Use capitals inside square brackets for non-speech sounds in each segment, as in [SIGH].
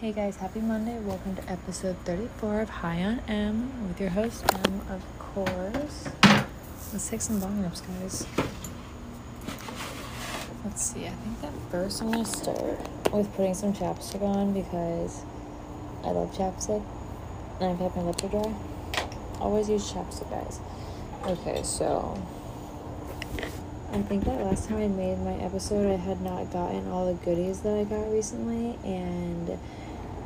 Hey guys, happy Monday. Welcome to episode 34 of High on M with your host, M, of course. Let's take some bong rips, guys. Let's see, I think that first I'm gonna start with putting some chapstick on because I love chapstick and I've had my lips are dry. Always use chapstick, guys. Okay, so I think that last time I made my episode, I had not gotten all the goodies that I got recently, and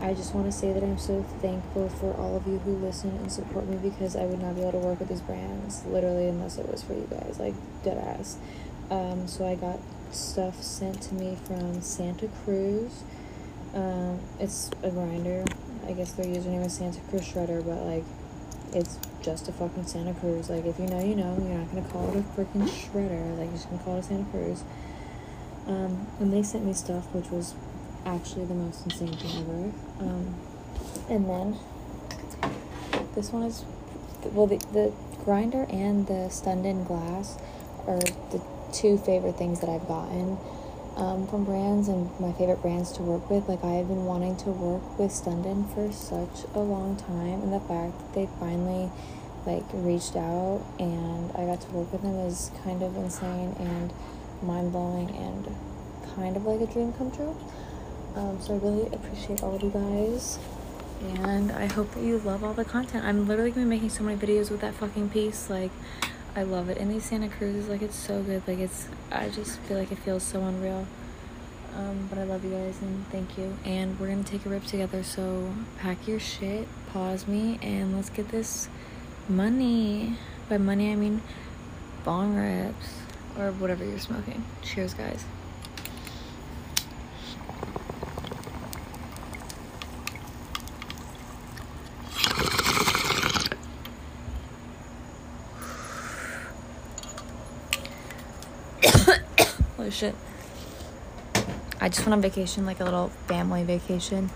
I just want to say that I'm so thankful for all of you who listen and support me because I would not be able to work with these brands literally unless it was for you guys, like dead ass. Um, so I got stuff sent to me from Santa Cruz. Um, it's a grinder. I guess their username is Santa Cruz Shredder, but like it's just a fucking Santa Cruz. Like if you know, you know. You're not gonna call it a freaking shredder. Like you're just gonna call it a Santa Cruz. Um, and they sent me stuff which was actually the most insane thing ever. Um, and then this one is well the, the grinder and the Stündenglass are the two favorite things that I've gotten um, from brands and my favorite brands to work with. Like I have been wanting to work with Stünden for such a long time, and the fact that they finally like reached out and I got to work with them is kind of insane and mind blowing and kind of like a dream come true. Um, so I really appreciate all of you guys. And I hope that you love all the content. I'm literally gonna be making so many videos with that fucking piece. Like, I love it. And these Santa Cruzes, like, it's so good. Like, it's, I just feel like it feels so unreal. Um, but I love you guys and thank you. And we're gonna take a rip together. So pack your shit, pause me, and let's get this money. By money, I mean bong rips or whatever you're smoking. Cheers, guys. Shit. I just went on vacation, like a little family vacation,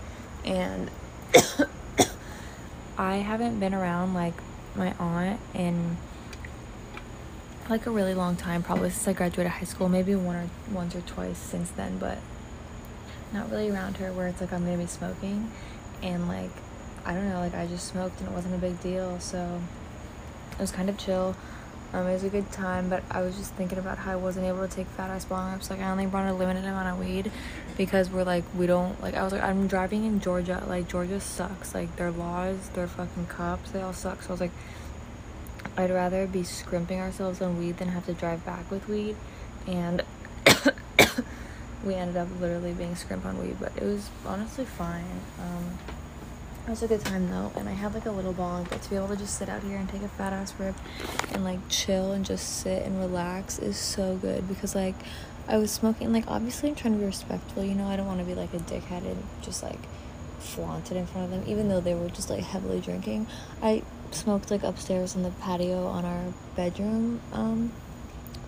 and [COUGHS] I haven't been around like my aunt in like a really long time, probably since I graduated high school, maybe one or once or twice since then, but not really around her where it's like I'm gonna be smoking and like I don't know, like I just smoked and it wasn't a big deal, so it was kind of chill. Um, it was a good time, but I was just thinking about how I wasn't able to take fat ass bong rips. Like I only brought a limited amount of weed because we're like we don't like. I was like I'm driving in Georgia. Like Georgia sucks. Like their laws, their fucking cops, they all suck. So I was like, I'd rather be scrimping ourselves on weed than have to drive back with weed. And [COUGHS] we ended up literally being scrimp on weed, but it was honestly fine. Um, it was a good time though, and I had like a little bong, but to be able to just sit out here and take a fat ass rip and like chill and just sit and relax is so good because like I was smoking, like obviously I'm trying to be respectful, you know, I don't want to be like a dickhead and just like flaunted in front of them, even though they were just like heavily drinking. I smoked like upstairs on the patio on our bedroom, um,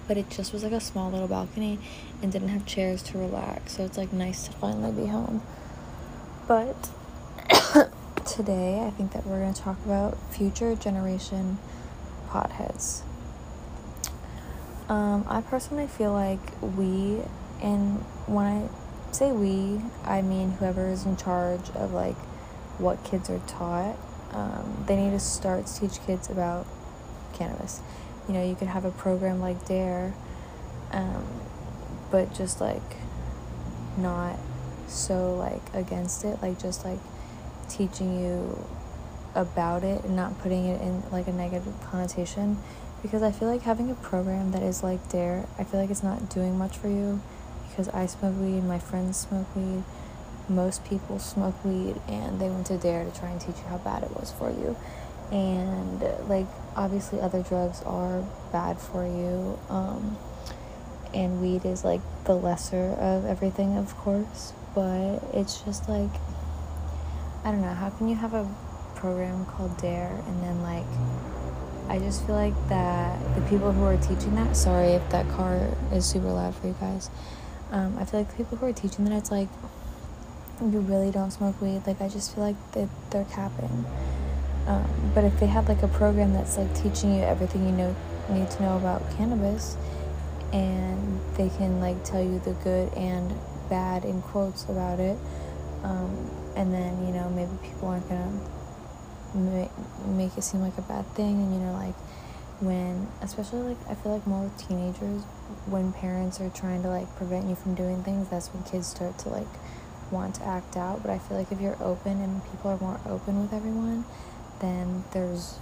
but it just was like a small little balcony and didn't have chairs to relax, so it's like nice to finally be home. But today I think that we're going to talk about future generation potheads. Um, I personally feel like we, and when I say we, I mean whoever is in charge of like what kids are taught. Um, they need to start to teach kids about cannabis. You know, you could have a program like Dare, um, but just like not so like against it, like just like teaching you about it and not putting it in like a negative connotation because I feel like having a program that is like Dare, I feel like it's not doing much for you because I smoke weed, my friends smoke weed, most people smoke weed, and they went to Dare to try and teach you how bad it was for you. And like obviously other drugs are bad for you. Um, and weed is like the lesser of everything, of course, but it's just like I don't know, how can you have a program called Dare and then like I just feel like that the people who are teaching that sorry if that car is super loud for you guys. Um, I feel like the people who are teaching that it's like you really don't smoke weed. Like I just feel like they, they're capping. Um, but if they have like a program that's like teaching you everything you know need to know about cannabis, and they can like tell you the good and bad in quotes about it, um, and then you know maybe people aren't gonna make, make it seem like a bad thing. And you know like when especially like i feel like more with teenagers when parents are trying to like prevent you from doing things that's when kids start to like want to act out. But i feel like if you're open and people are more open with everyone then there's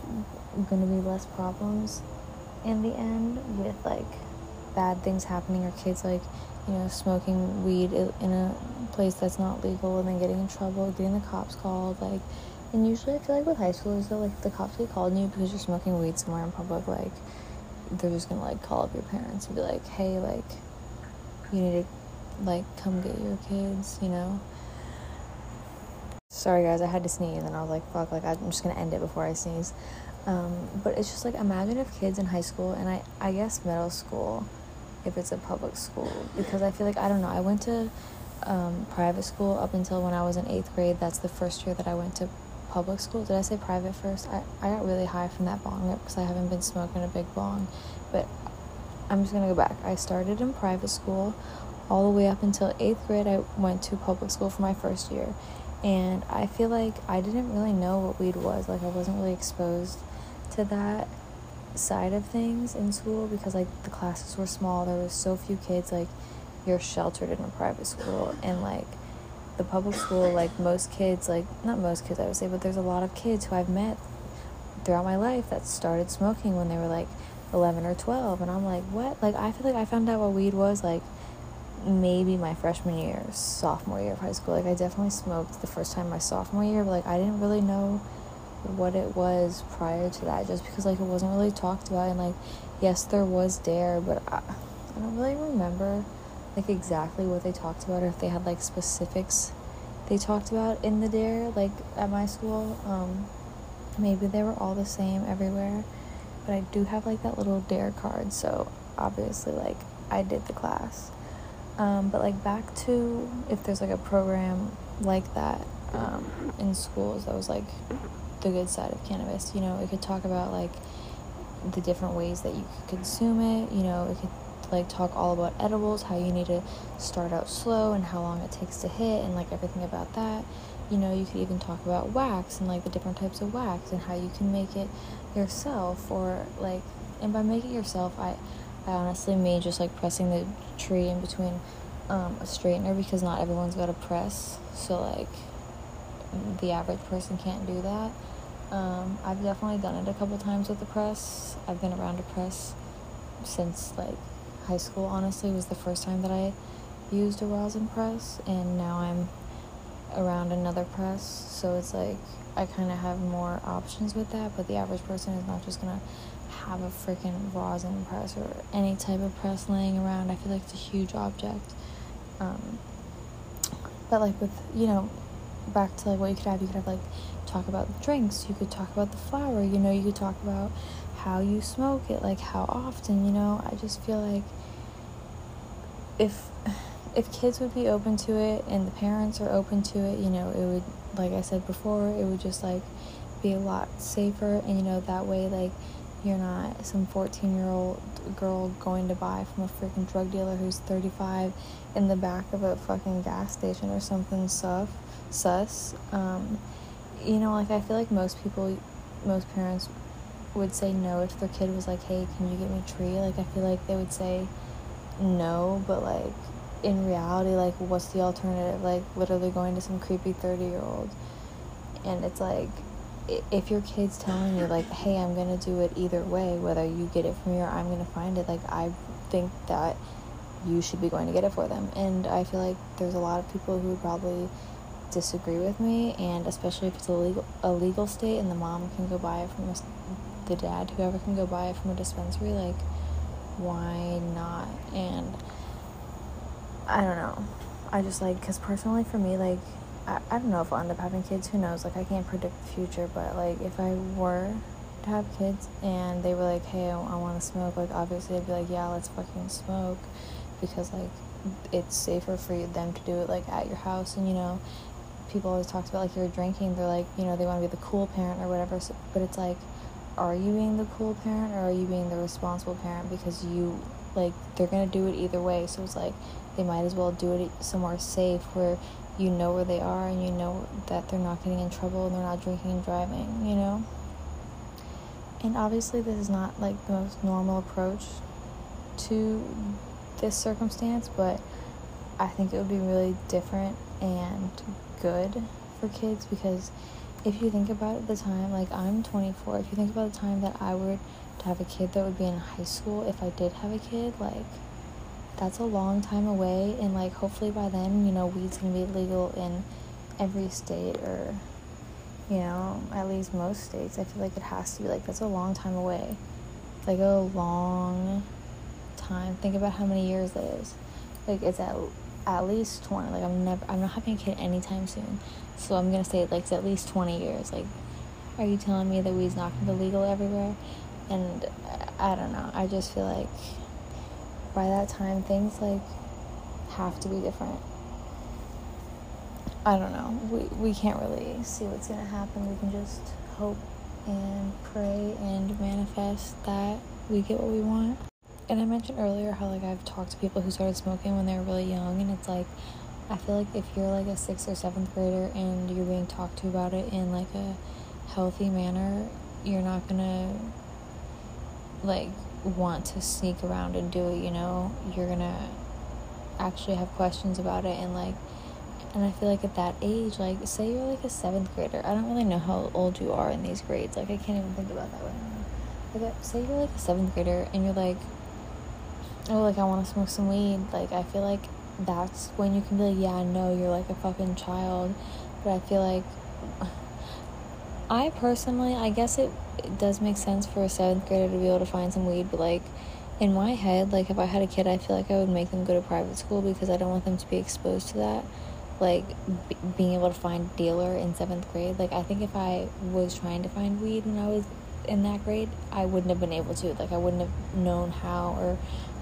to be less problems in the end with like bad things happening or kids like you know smoking weed in a place that's not legal and then getting in trouble getting the cops called like and usually I feel like with high schoolers though, like the cops get called on you because you're smoking weed somewhere in public, like they're just gonna like call up your parents and be like, Hey, like you need to like come get your kids, you know? Sorry guys, I had to sneeze and I was like, fuck, like I'm just gonna end it before I sneeze. Um, but it's just like imagine if kids in high school and I, I guess middle school if it's a public school because I feel like I don't know, I went to um, private school up until when I was in eighth grade. That's the first year that I went to public school. Did I say private first? I, I got really high from that bong because I haven't been smoking a big bong. But I'm just going to go back. I started in private school all the way up until eighth grade. I went to public school for my first year. And I feel like I didn't really know what weed was. Like, I wasn't really exposed to that side of things in school because, like, the classes were small. There was so few kids. Like, you're sheltered in a private school. And, like, the public school, like most kids, like not most kids, I would say, but there's a lot of kids who I've met throughout my life that started smoking when they were like 11 or 12. And I'm like, what? Like, I feel like I found out what weed was like maybe my freshman year, sophomore year of high school. Like, I definitely smoked the first time my sophomore year, but like, I didn't really know what it was prior to that just because like it wasn't really talked about and like yes there was dare but I, I don't really remember like exactly what they talked about or if they had like specifics they talked about in the dare like at my school um maybe they were all the same everywhere but i do have like that little dare card so obviously like i did the class. Um, but like back to if there's like a program like that um, in schools that was like the good side of cannabis you know it could talk about like the different ways that you could consume it you know it could like talk all about edibles, how you need to start out slow and how long it takes to hit and like everything about that. You know, you could even talk about wax and like the different types of wax and how you can make it yourself or like and by making it yourself I I honestly mean just like pressing the tree in between um, a straightener because not everyone's got a press. So like the average person can't do that. Um, I've definitely done it a couple times with the press. I've been around a press since like high school, honestly, was the first time that I used a rosin press, and now I'm around another press, so it's like I kind of have more options with that, but the average person is not just gonna have a freaking rosin press or any type of press laying around. I feel like it's a huge object. Um, but like with, you know, back to like what you could have, you could have like talk about the drinks, you could talk about the flower, you know, you could talk about how you smoke it, like how often, you know. I just feel like if if kids would be open to it and the parents are open to it, you know, it would like I said before, it would just like be a lot safer and you know that way like you're not some 14 year old girl going to buy from a freaking drug dealer who's 35 in the back of a fucking gas station or something sus sus. Um, you know like i feel like most people most parents would say no if their kid was like hey can you get me a tree? Like i feel like they would say no, but like in reality, like what's the alternative? Like literally going to some creepy 30 year old. And it's like, if your kid's telling you, like, hey, I'm gonna do it either way, whether you get it from me or I'm gonna find it, like, I think that you should be going to get it for them. And I feel like there's a lot of people who would probably disagree with me, and especially if it's a legal, a legal state and the mom can go buy it from a, the dad, whoever can go buy it from a dispensary, like, why not? And I don't know. I just like, because personally for me, like, I, I don't know if I'll end up having kids. Who knows? Like, I can't predict the future, but like, if I were to have kids and they were like, hey, I, I want to smoke, like, obviously I'd be like, yeah, let's fucking smoke because, like, it's safer for them to do it, like, at your house. And, you know, people always talk about, like, you're drinking, they're like, you know, they want to be the cool parent or whatever. So, but it's like, are you being the cool parent or are you being the responsible parent because you like they're gonna do it either way so it's like they might as well do it somewhere safe where you know where they are and you know that they're not getting in trouble and they're not drinking and driving, you know? And obviously, this is not like the most normal approach to this circumstance, but I think it would be really different and good for kids because if you think about the time, like I'm 24, if you think about the time that I would to have a kid that would be in high school, if I did have a kid, like that's a long time away, and like hopefully by then, you know, weed's gonna be legal in every state or you know, at least most states. I feel like it has to be like that's a long time away. Like a long time. Think about how many years that is. Like it's at at least 20. Like I'm never I'm not having a kid anytime soon. So I'm to say like it's at least 20 years. Like are you telling me that weed's not to be legal everywhere? And I don't know. I just feel like by that time things like have to be different. I don't know. We we can't really see what's gonna happen. We can just hope and pray and manifest that we get what we want. And I mentioned earlier how like I've talked to people who started smoking when they were really young and it's like I feel like if you're like a sixth or seventh grader and you're being talked to about it in like a healthy manner, you're not gonna like want to sneak around and do it, you know? You're gonna actually have questions about it and like and I feel like at that age, like say you're like a seventh grader, I don't really know how old you are in these grades. Like I can't even think about that right now. Like uh, say you're like a seventh grader and you're like, oh, like I want to smoke some weed. Like I feel like that's when you can be like, yeah, I know you're like a fucking child, but I feel like I personally, I guess it, it does make sense for a seventh grader to be able to find some weed, but like in my head, like if I had a kid, I feel like I would make them go to private school because I don't want them to be exposed to that like b- being able to find dealer in seventh grade. Like I think if I was trying to find weed when I was in that grade, I wouldn't have been able to. Like I wouldn't have known how or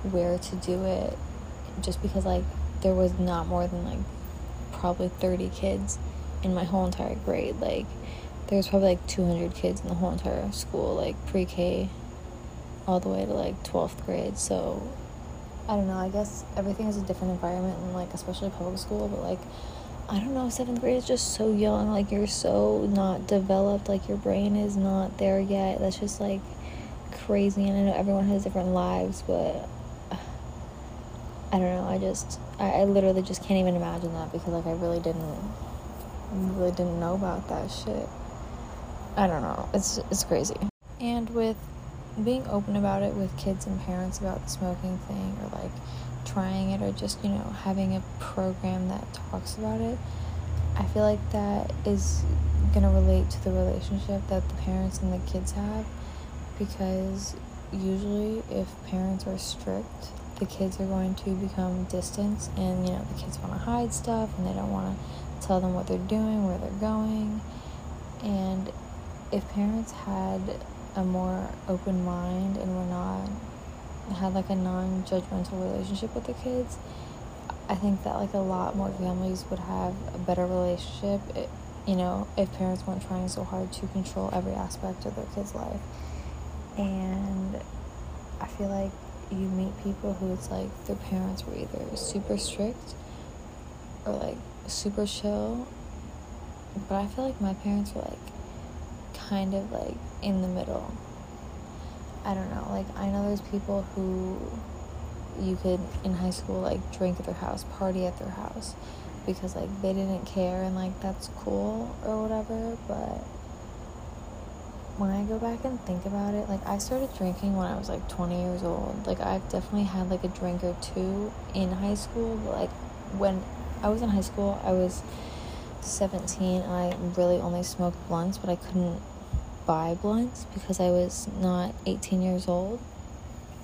where to do it, just because like there was not more than like probably thirty kids in my whole entire grade. Like there was probably like two hundred kids in the whole entire school, like pre K, all the way to like twelfth grade. So I don't know, I guess everything is a different environment and like especially public school, but like I don't know, seventh grade is just so young, like you're so not developed, like your brain is not there yet. That's just like crazy and I know everyone has different lives, but [SIGHS] I don't know, I just I, I literally just can't even imagine that because like I really didn't really didn't know about that shit. I don't know. It's it's crazy. And with being open about it with kids and parents about the smoking thing or like trying it or just you know having a program that talks about it i feel like that is going to relate to the relationship that the parents and the kids have because usually if parents are strict the kids are going to become distant and you know the kids want to hide stuff and they don't want to tell them what they're doing where they're going. And if parents had a more open mind and we're not had like a non-judgmental relationship with the kids i think that like a lot more families would have a better relationship it, you know if parents weren't trying so hard to control every aspect of their kids life. And i feel like you meet people who it's like their parents were either super strict or like super chill but i feel like my parents were like kind of like in the middle. I don't know. Like I know there's people who you could in high school like drink at their house, party at their house because like they didn't care and like that's cool or whatever, but when I go back and think about it, like I started drinking when I was like 20 years old. Like I've definitely had like a drink or two in high school, but like when I was in high school, I was 17 and I really only smoked blunts, but I couldn't buy blunts because I was not 18 years old.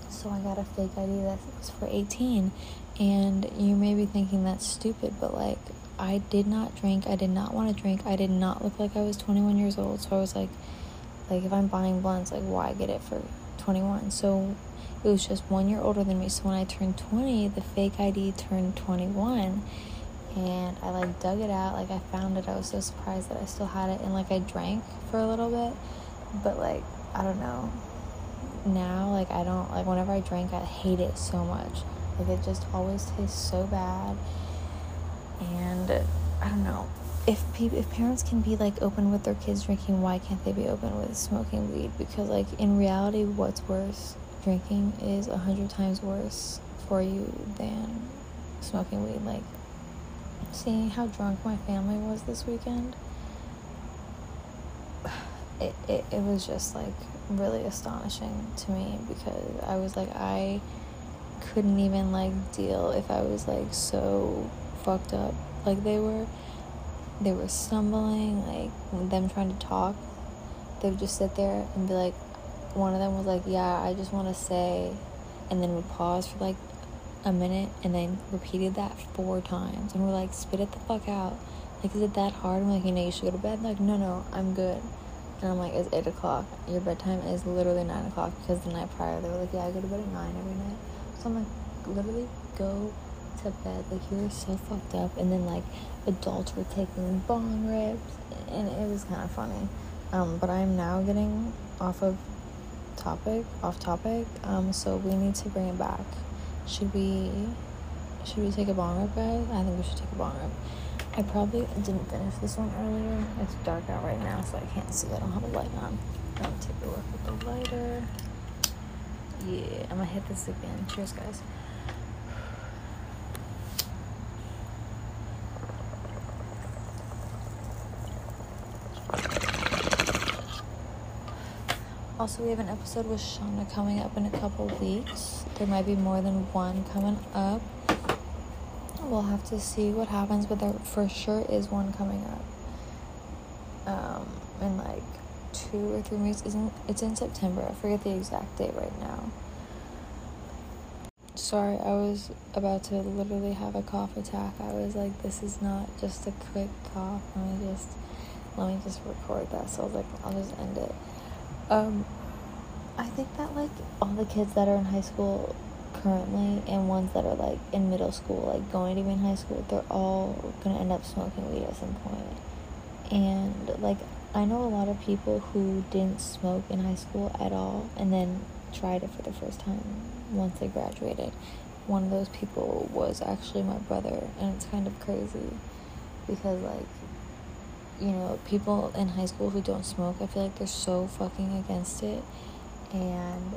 So I got a fake ID that was for 18. And you may be thinking that's stupid, but like, I did not drink. I did not want to drink. I did not look like I was 21 years old. So I was like, like if I'm buying blunts, like why get it for 21? So it was just one year older than me. So when I turned 20, the fake ID turned 21 and I like dug it out. Like I found it. I was so surprised that I still had it, and like I drank for a little bit, but like I don't know. Now like I don't like whenever I drink, I hate it so much. Like it just always tastes so bad, and I don't know. If people, if parents can be like open with their kids drinking, why can't they be open with smoking weed? Because like in reality, what's worse? Drinking is a hundred times worse for you than smoking weed. Like seeing how drunk my family was this weekend, [SIGHS] it, it, it was just like really astonishing to me because I was like, I couldn't even like deal if I was like so fucked up like they were. They were stumbling, like them trying to talk. They would just sit there and be like, one of them was like, Yeah, I just want to say, and then would pause for like a minute and then repeated that four times. And we're like, Spit it the fuck out. Like, is it that hard? I'm like, You know, you should go to bed. Like, no, no, I'm good. And I'm like, It's 8 o'clock. Your bedtime is literally 9 o'clock because the night prior they were like, Yeah, I go to bed at 9 every night. So I'm like, Literally go to bed. Like, you were so fucked up. And then, like, adults were taking bong rips. And it was kind of funny. Um, but I'm now getting off of topic, off topic. Um, so we need to bring it back. Should we, should we take a bong rip, guys? I think we should take a bong rip. I probably didn't finish this one earlier. It's dark out right now, so I can't see. I don't have a light on. I'm gonna take a look with the lighter. Yeah, I'm gonna hit this again. Cheers, guys. Also, we have an episode with Shauna coming up in a couple weeks. There might be more than one coming up. We'll have to see what happens, but there for sure is one coming up. Um, in like two or three weeks. Isn't it's in September? I forget the exact date right now. Sorry, I was about to literally have a cough attack. I was like, this is not just a quick cough. Let me just let me just record that. So I was like, I'll just end it. Um, I think that like all the kids that are in high school currently and ones that are like in middle school, like going to be in high school, they're all gonna end up smoking weed at some point. And like I know a lot of people who didn't smoke in high school at all and then tried it for the first time once they graduated. One of those people was actually my brother, and it's kind of crazy because like you know, people in high school who don't smoke, I feel like they're so fucking against it. And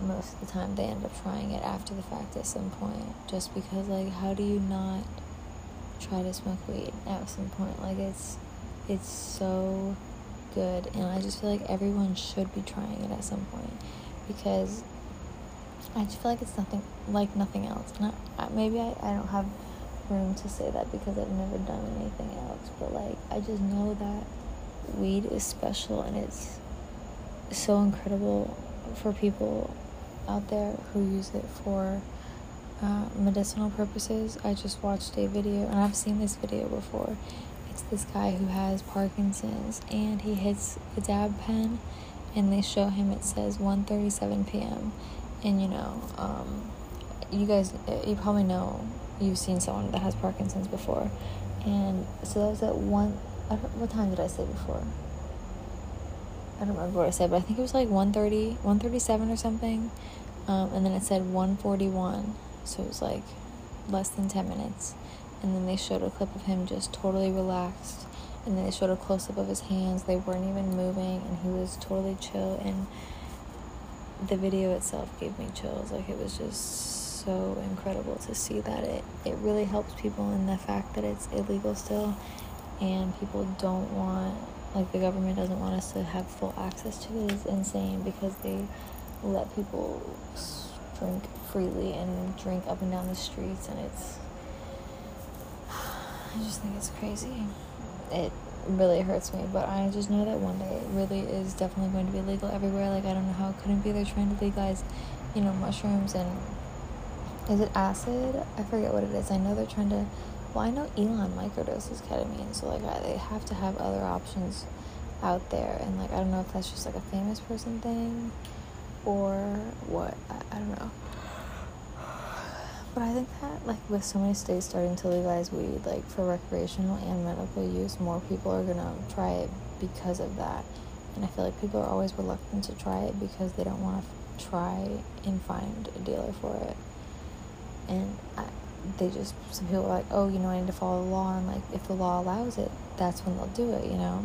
most of the time they end up trying it after the fact at some point. Just because, like, how do you not try to smoke weed at some point? Like, it's, it's so good. And I just feel like everyone should be trying it at some point. Because I just feel like it's nothing, like nothing else. Maybe I, I don't have room to say that because I've never done anything else, but like I just know that weed is special and it's so incredible for people out there who use it for uh, medicinal purposes. I just watched a video and I've seen this video before. It's this guy who has Parkinson's and he hits a dab pen and they show him it says 1:37 p.m. and you know um, you guys you probably know you've seen someone that has Parkinson's before. And so that was at one, what time did I say before? I don't remember what I said, but I think it was like 1.30, 1.37 or something. Um, and then it said 1.41, so it was like less than 10 minutes. And then they showed a clip of him just totally relaxed. And then they showed a close up of his hands. They weren't even moving, and he was totally chill. And the video itself gave me chills. Like, it was just so incredible to see that it, it really helps people in the fact that it's illegal still and people don't want like the government doesn't want us to have full access to it is insane because they let people drink freely and drink up and down the streets and it's [SIGHS] I just think it's crazy. It really hurts me, but I just know that one day it really is definitely going to be legal everywhere. Like I don't know how it couldn't be. They're trying to legalize, you know, mushrooms and is it acid? I forget what it is. I know they're trying to. Well, I know Elon microdoses ketamine, so like they have to have other options out there, and like I don't know if that's just like a famous person thing or what. I, I don't know. But I think that like with so many states starting to legalize weed, like for recreational and medical use, more people are gonna try it because of that. And I feel like people are always reluctant to try it because they don't want to try and find a dealer for it and I, they just some people are like, oh, you know, I need to follow the law, and like if the law allows it, that's when they'll do it. You know,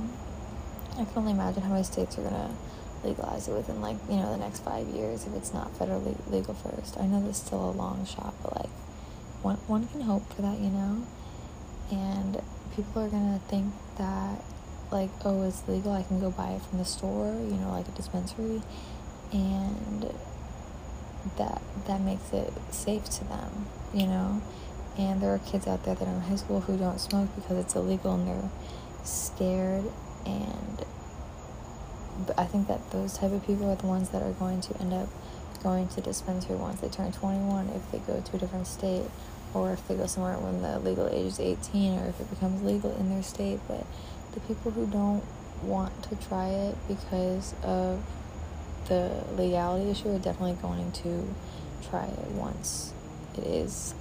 I can only imagine how many states are gonna legalize it within like you know the next five years if it's not federally legal first. I know there's still a long shot, but like one one can hope for that, you know. And people are gonna think that like oh it's legal, I can go buy it from the store, you know, like a dispensary, and that that makes it safe to them, you know. And there are kids out there that are in high school who don't smoke because it's illegal and they're scared and I think that those type of people are the ones that are going to end up going to dispensary once they turn 21 if they go to a different state or if they go somewhere when the legal age is 18 or if it becomes legal in their state but the people who don't want to try it because of the legality issue are definitely going to try it once it is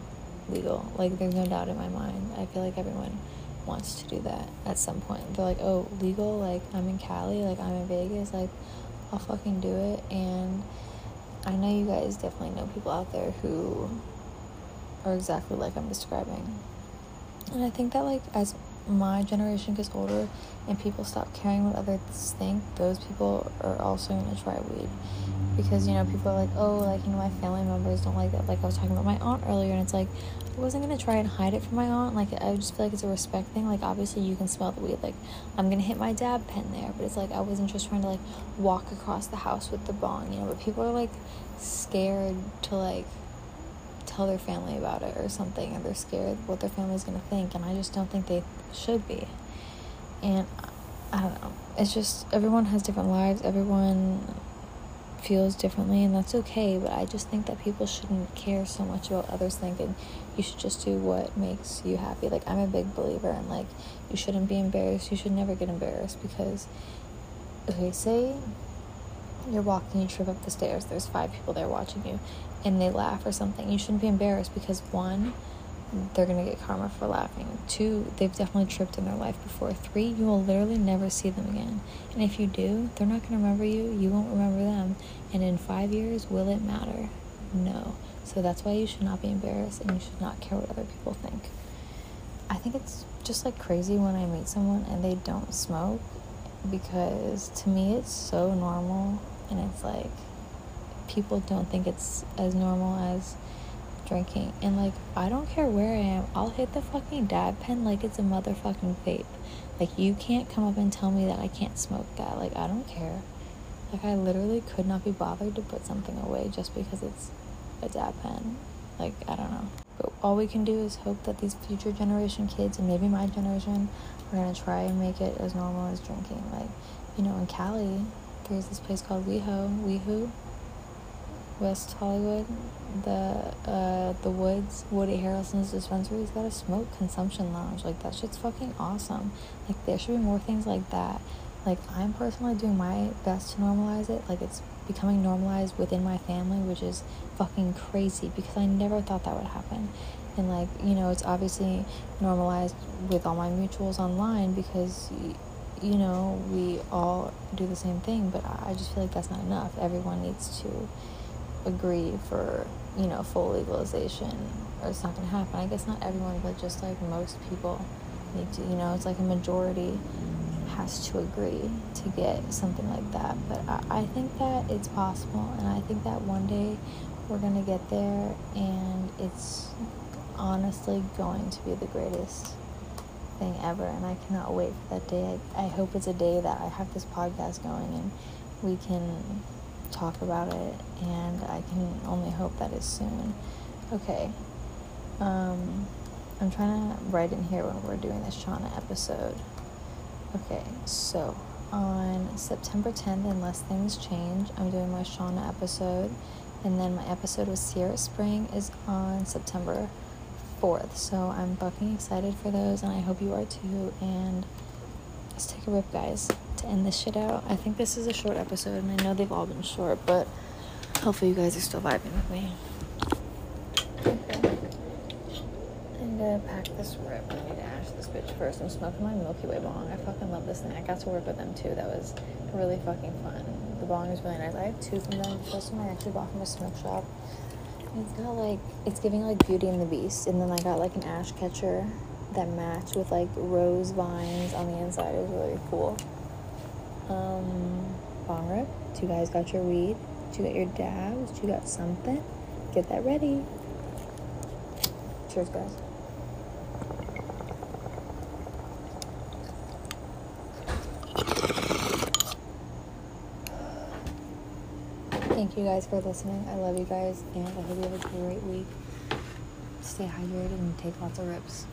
legal like there's no doubt in my mind i feel like everyone wants to do that at some point. They're like, oh, legal? Like, I'm in Cali, like, I'm in Vegas, like, I'll fucking do it. And I know you guys definitely know people out there who are exactly like I'm describing. And I think that, like, as my generation gets older and people stop caring what others think, those people are also to try weed. Because, you know, people are like, oh, like, you know, my family members don't like that. Like, I was talking about my aunt earlier, and it's like, I wasn't gonna try and hide it from my aunt. Like I just feel like it's a respect thing. Like obviously you can smell the weed. Like I'm gonna hit my dab pen there, but it's like I wasn't just trying to like walk across the house with the bong, you know. But people are like scared to like tell their family about it or something, and they're scared what their family's gonna think. And I just don't think they should be. And I don't know. It's just everyone has different lives. Everyone feels differently and that's okay but i just think that people shouldn't care so much about others thinking you should just do what makes you happy like i'm a big believer in like you shouldn't be embarrassed you should never get embarrassed because okay say you're walking you trip up the stairs there's five people there watching you and they laugh or something you shouldn't be embarrassed because one they're gonna get karma for laughing. Two, they've definitely tripped in their life before. Three, you will literally never see them again. And if you do, they're not gonna remember you, you won't remember them. And in five years, will it matter? No. So that's why you should not be embarrassed and you should not care what other people think. I think it's just like crazy when I meet someone and they don't smoke because to me it's so normal and it's like people don't think it's as normal as drinking. And like, I don't care where I am, I'll hit the fucking dab pen like it's a motherfucking vape. Like, you can't come up and tell me that I can't smoke that. Like, I don't care. Like, I literally could not be bothered to put something away just because it's a dab pen. Like, I don't know. But all we can do is hope that these future generation kids and maybe my generation are gonna try and make it as normal as drinking. Like, you know, in Cali, there's this place called WeHo, WeHo, West Hollywood, the uh, the Woods, Woody Harrelson's dispensary. He's got a smoke consumption lounge. Like that shit's fucking awesome. Like there should be more things like that. Like I'm personally doing my best to normalize it. Like it's becoming normalized within my family, which is fucking crazy because I never thought that would happen. And like you know, it's obviously normalized with all my mutuals online because you know we all do the same thing. But I just feel like that's not enough. Everyone needs to agree for you know full legalization or it's not going to happen. I guess not everyone but just like most people need to you know it's like a majority has to agree to get something like that. But I, I think that it's possible and i think that one day we're going to get there and it's honestly going to be the greatest thing ever and i cannot wait for that day. I, I hope it's a day that i have this podcast going and we can talk about it, and I can only hope that is soon. Okay. Um, I'm trying to write in here when we're doing this Shauna episode. Okay, so on September 10th, unless things change, I'm doing my Shauna episode, and then my episode with Sierra Spring is on September 4th. So I'm fucking excited for those, and I hope you are too. And let's take a rip, guys to end this shit out. I think this is a short episode, and I know they've all been short, but hopefully you guys are still vibing with me. Okay. I'm gonna uh, pack this rip. I need to ash this bitch first. I'm smoking my Milky Way bong. I fucking love this thing. I got to work with them too. That was really fucking fun. The bong is really nice. I have two from them. The first one I actually bought from a smoke shop. It's got like it's giving like Beauty and the Beast, and then I got like an ash catcher that matched with like rose vines on the inside. It was really cool. Um, bong rip. Two guys got your weed. You got your dabs. You got something. Get that ready. Cheers, guys. Thank you guys for listening. I love you guys, and I hope you have a great week. Stay hydrated and take lots of rips.